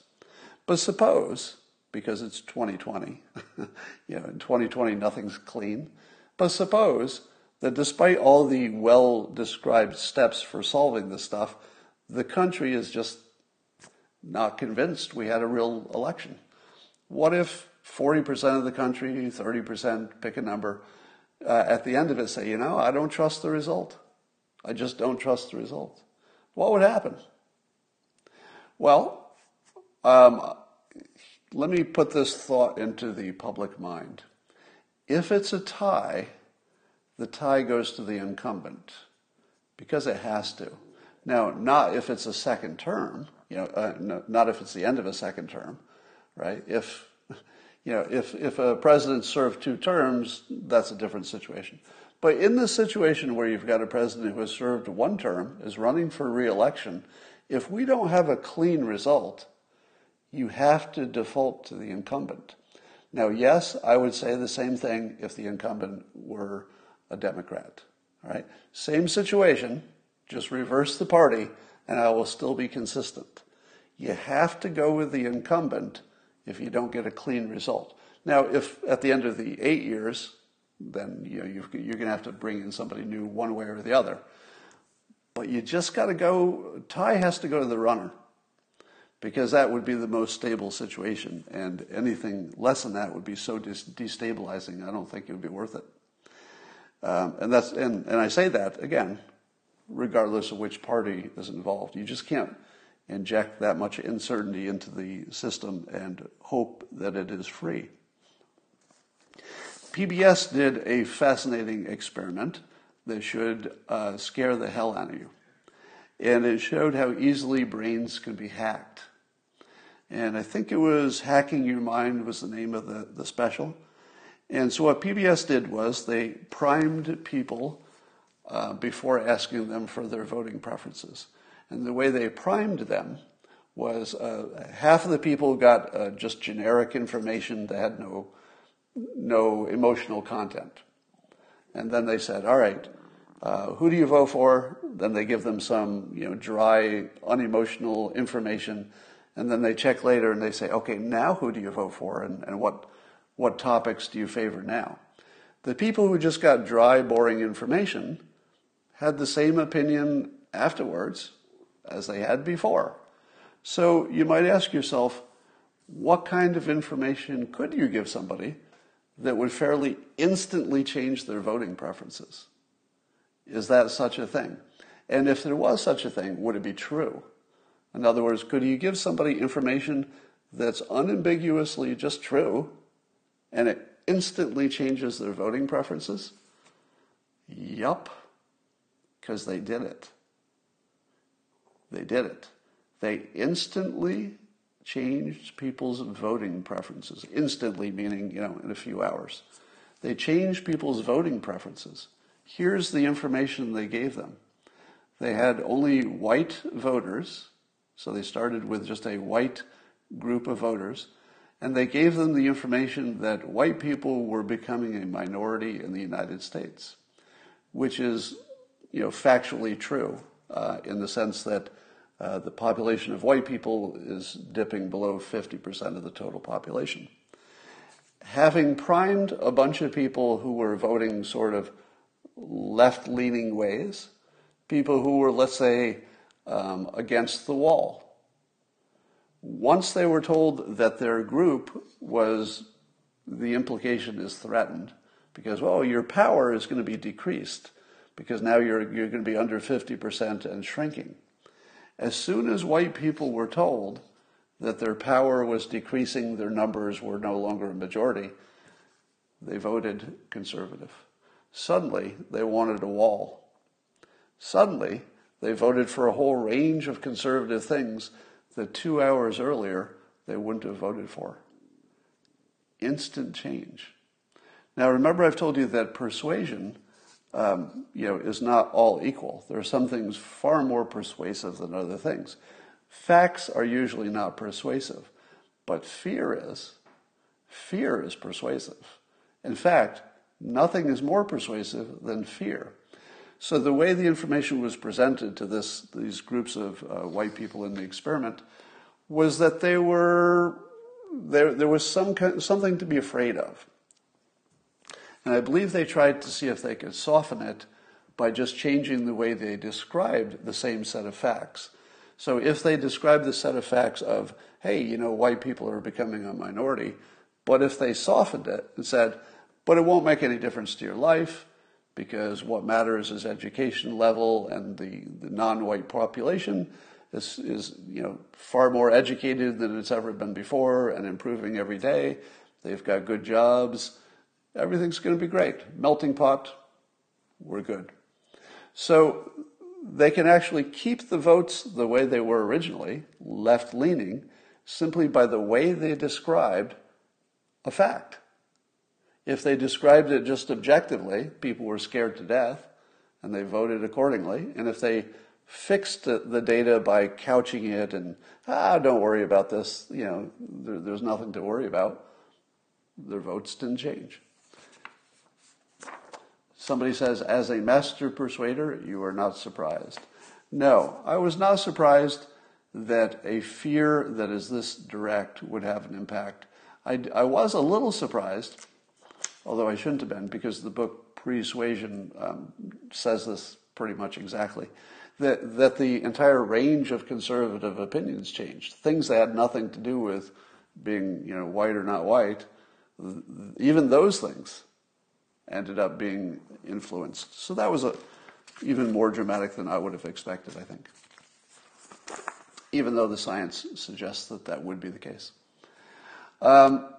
But suppose because it's 2020. *laughs* you know, in 2020, nothing's clean. But suppose that despite all the well described steps for solving this stuff, the country is just not convinced we had a real election. What if 40% of the country, 30%, pick a number, uh, at the end of it say, you know, I don't trust the result. I just don't trust the result. What would happen? Well, um, let me put this thought into the public mind. If it's a tie, the tie goes to the incumbent because it has to. Now, not if it's a second term, you know, uh, no, not if it's the end of a second term, right? If *laughs* You know, if, if a president served two terms, that's a different situation. But in the situation where you've got a president who has served one term, is running for reelection, if we don't have a clean result, you have to default to the incumbent. Now, yes, I would say the same thing if the incumbent were a Democrat. All right? Same situation, just reverse the party, and I will still be consistent. You have to go with the incumbent if you don't get a clean result. Now, if at the end of the eight years, then you know, you're going to have to bring in somebody new one way or the other. But you just got to go, tie has to go to the runner because that would be the most stable situation. And anything less than that would be so destabilizing, I don't think it would be worth it. Um, and, that's, and, and I say that, again, regardless of which party is involved. You just can't inject that much uncertainty into the system and hope that it is free. PBS did a fascinating experiment that should uh, scare the hell out of you. And it showed how easily brains can be hacked. And I think it was Hacking Your Mind was the name of the, the special. And so what PBS did was they primed people uh, before asking them for their voting preferences. And the way they primed them was uh, half of the people got uh, just generic information that had no, no emotional content. And then they said, all right, uh, who do you vote for? Then they give them some, you know, dry, unemotional information. And then they check later and they say, okay, now who do you vote for? And, and what, what topics do you favor now? The people who just got dry, boring information had the same opinion afterwards as they had before. So you might ask yourself, what kind of information could you give somebody that would fairly instantly change their voting preferences? Is that such a thing? And if there was such a thing, would it be true? In other words, could you give somebody information that's unambiguously just true and it instantly changes their voting preferences? Yup, because they did it. They did it. They instantly changed people's voting preferences. Instantly, meaning, you know, in a few hours. They changed people's voting preferences. Here's the information they gave them. They had only white voters, so they started with just a white group of voters, and they gave them the information that white people were becoming a minority in the United States, which is, you know, factually true uh, in the sense that uh, the population of white people is dipping below 50% of the total population. Having primed a bunch of people who were voting sort of left leaning ways, people who were, let's say, um, against the wall. Once they were told that their group was, the implication is threatened, because, well, your power is going to be decreased, because now you're, you're going to be under 50% and shrinking. As soon as white people were told that their power was decreasing, their numbers were no longer a majority, they voted conservative. Suddenly, they wanted a wall. Suddenly, they voted for a whole range of conservative things that two hours earlier they wouldn't have voted for. Instant change. Now, remember, I've told you that persuasion um, you know, is not all equal. There are some things far more persuasive than other things. Facts are usually not persuasive, but fear is. Fear is persuasive. In fact, nothing is more persuasive than fear. So the way the information was presented to this, these groups of uh, white people in the experiment was that they were there. There was some something to be afraid of. And I believe they tried to see if they could soften it by just changing the way they described the same set of facts. So if they described the set of facts of, hey, you know, white people are becoming a minority, but if they softened it and said, but it won't make any difference to your life because what matters is education level and the, the non-white population is, is, you know, far more educated than it's ever been before and improving every day. They've got good jobs everything's going to be great. Melting pot, we're good. So they can actually keep the votes the way they were originally, left leaning, simply by the way they described a fact. If they described it just objectively, people were scared to death and they voted accordingly. And if they fixed the data by couching it and, ah, don't worry about this, you know, there, there's nothing to worry about, their votes didn't change. Somebody says, as a master persuader, you are not surprised. No, I was not surprised that a fear that is this direct would have an impact. I, I was a little surprised, although I shouldn't have been, because the book Persuasion um, says this pretty much exactly. That, that the entire range of conservative opinions changed. Things that had nothing to do with being, you know, white or not white, even those things ended up being influenced. So that was a, even more dramatic than I would have expected, I think even though the science suggests that that would be the case. Um,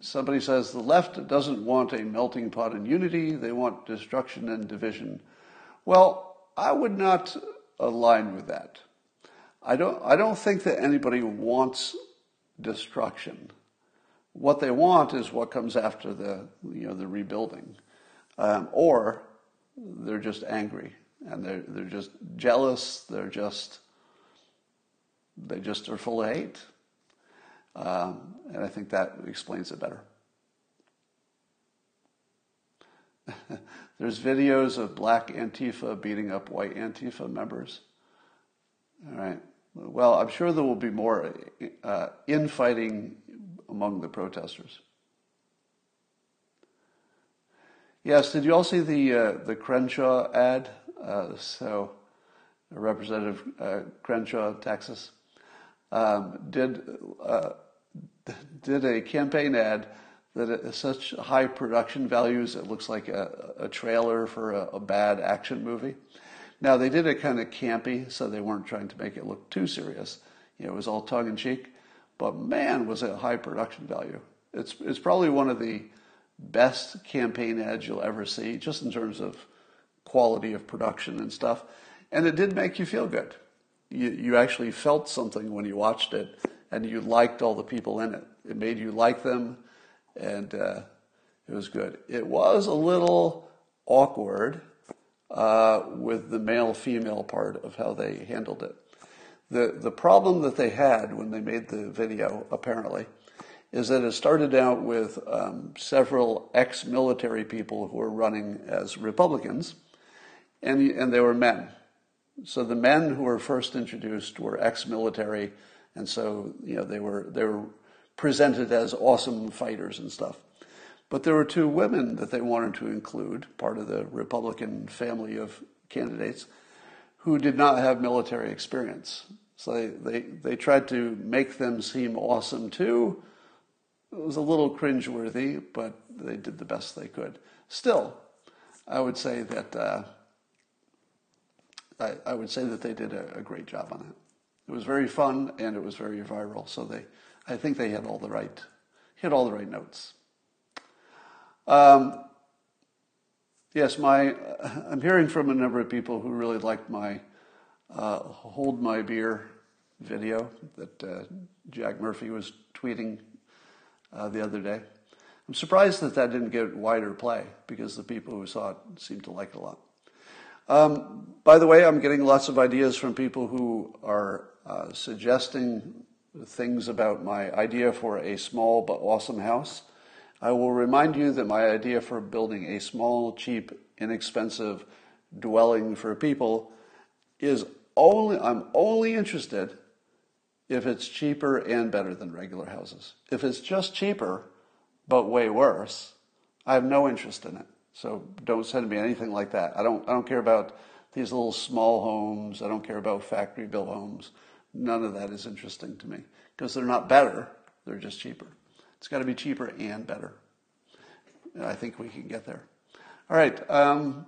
somebody says the left doesn't want a melting pot and unity, they want destruction and division. Well, I would not align with that. I don't, I don't think that anybody wants destruction. What they want is what comes after the, you know, the rebuilding. Um, or they're just angry and they're they're just jealous. They're just they just are full of hate, um, and I think that explains it better. *laughs* There's videos of black Antifa beating up white Antifa members. All right. Well, I'm sure there will be more uh, infighting among the protesters. Yes, did you all see the uh, the Crenshaw ad? Uh, so, Representative uh, Crenshaw, Texas, um, did uh, *laughs* did a campaign ad that has such high production values it looks like a, a trailer for a, a, bad action movie. Now they did it kind of campy, so they weren't trying to make it look too serious. You know, it was all tongue in cheek, but man, was it a high production value. It's it's probably one of the best campaign ads you'll ever see, just in terms of quality of production and stuff. And it did make you feel good. You, you actually felt something when you watched it, and you liked all the people in it. It made you like them, and uh, it was good. It was a little awkward uh, with the male female part of how they handled it. The, the problem that they had when they made the video, apparently, is that it started out with um, several ex military people who were running as Republicans and, and they were men. So the men who were first introduced were ex-military, and so you know they were they were presented as awesome fighters and stuff. But there were two women that they wanted to include, part of the Republican family of candidates, who did not have military experience. So they, they, tried to make them seem awesome too. It was a little cringeworthy, but they did the best they could. Still, I would say that uh, I, I would say that they did a, a, great job on it. It was very fun and it was very viral. So they, I think they had all the right, hit all the right notes. Um, yes, my, *laughs* I'm hearing from a number of people who really liked my uh, "Hold My Beer" video that uh, Jack Murphy was tweeting uh, the other day. I'm surprised that that didn't get wider play because the people who saw it seemed to like it a lot. Um, by the way, I'm getting lots of ideas from people who are uh, suggesting things about my idea for a small but awesome house. I will remind you that my idea for building a small, cheap, inexpensive dwelling for people is only, I'm only interested if it's cheaper and better than regular houses. If it's just cheaper, but way worse, I have no interest in it. So don't send me anything like that. I don't, I don't care about these little small homes. I don't care about factory built homes. None of that is interesting to me because they're not better. They're just cheaper. It's got to be cheaper and better. I think we can get there. All right. Um,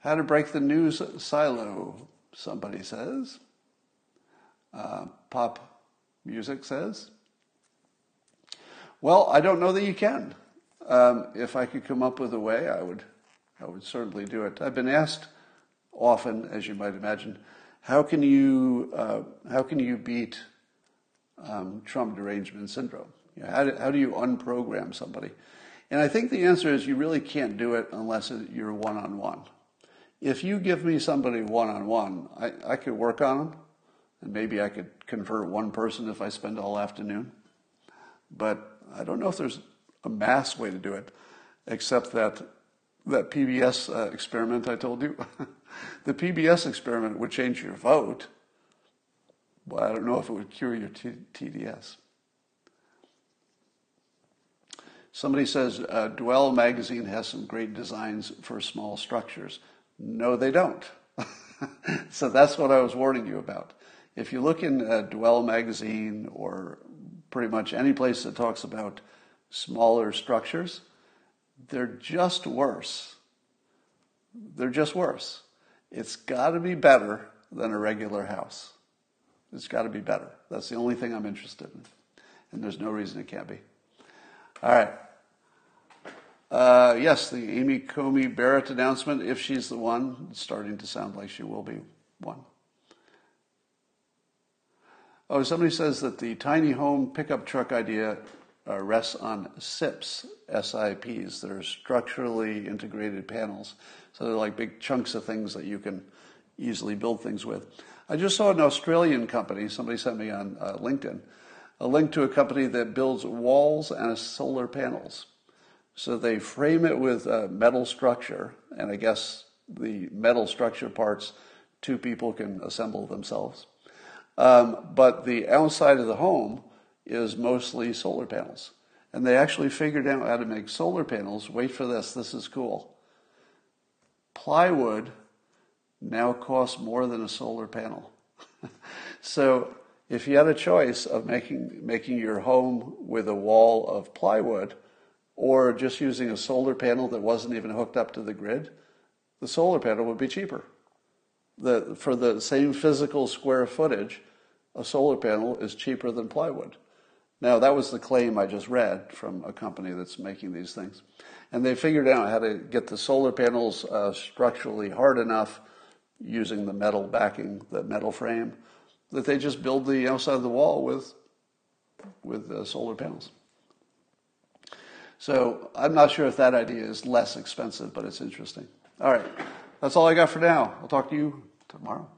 how to break the news silo, somebody says. Uh, pop music says. Well, I don't know that you can. Um, if I could come up with a way, I would, I would certainly do it. I've been asked often, as you might imagine, how can you, uh, how can you beat um, Trump derangement syndrome. You know, how, do, how do you unprogram somebody? And I think the answer is you really can't do it unless you're one on one. If you give me somebody one on one, I could work on them, and maybe I could convert one person if I spend all afternoon. But I don't know if there's a mass way to do it, except that that PBS uh, experiment I told you. *laughs* the PBS experiment would change your vote, but I don't know if it would cure your T- TDS. Somebody says uh, Dwell magazine has some great designs for small structures. No, they don't. *laughs* so that's what I was warning you about. If you look in uh, Dwell magazine or pretty much any place that talks about smaller structures, they're just worse. They're just worse. It's got to be better than a regular house. It's got to be better. That's the only thing I'm interested in. And there's no reason it can't be. All right. Uh, yes, the Amy Coney Barrett announcement, if she's the one, starting to sound like she will be one. Oh, somebody says that the tiny home pickup truck idea uh, rests on SIPs, SIPs. They're structurally integrated panels. So they're like big chunks of things that you can easily build things with. I just saw an Australian company, somebody sent me on uh, LinkedIn, a link to a company that builds walls and solar panels. So they frame it with a metal structure, and I guess the metal structure parts two people can assemble themselves. Um, but the outside of the home is mostly solar panels. And they actually figured out how to make solar panels. Wait for this, this is cool. Plywood now costs more than a solar panel. *laughs* so if you had a choice of making, making your home with a wall of plywood or just using a solar panel that wasn't even hooked up to the grid, the solar panel would be cheaper. The, for the same physical square footage, a solar panel is cheaper than plywood. Now, that was the claim I just read from a company that's making these things. And they figured out how to get the solar panels uh, structurally hard enough using the metal backing, the metal frame, that they just build the outside of the wall with, with uh, solar panels. So I'm not sure if that idea is less expensive, but it's interesting. All right, that's all I got for now. I'll talk to you tomorrow.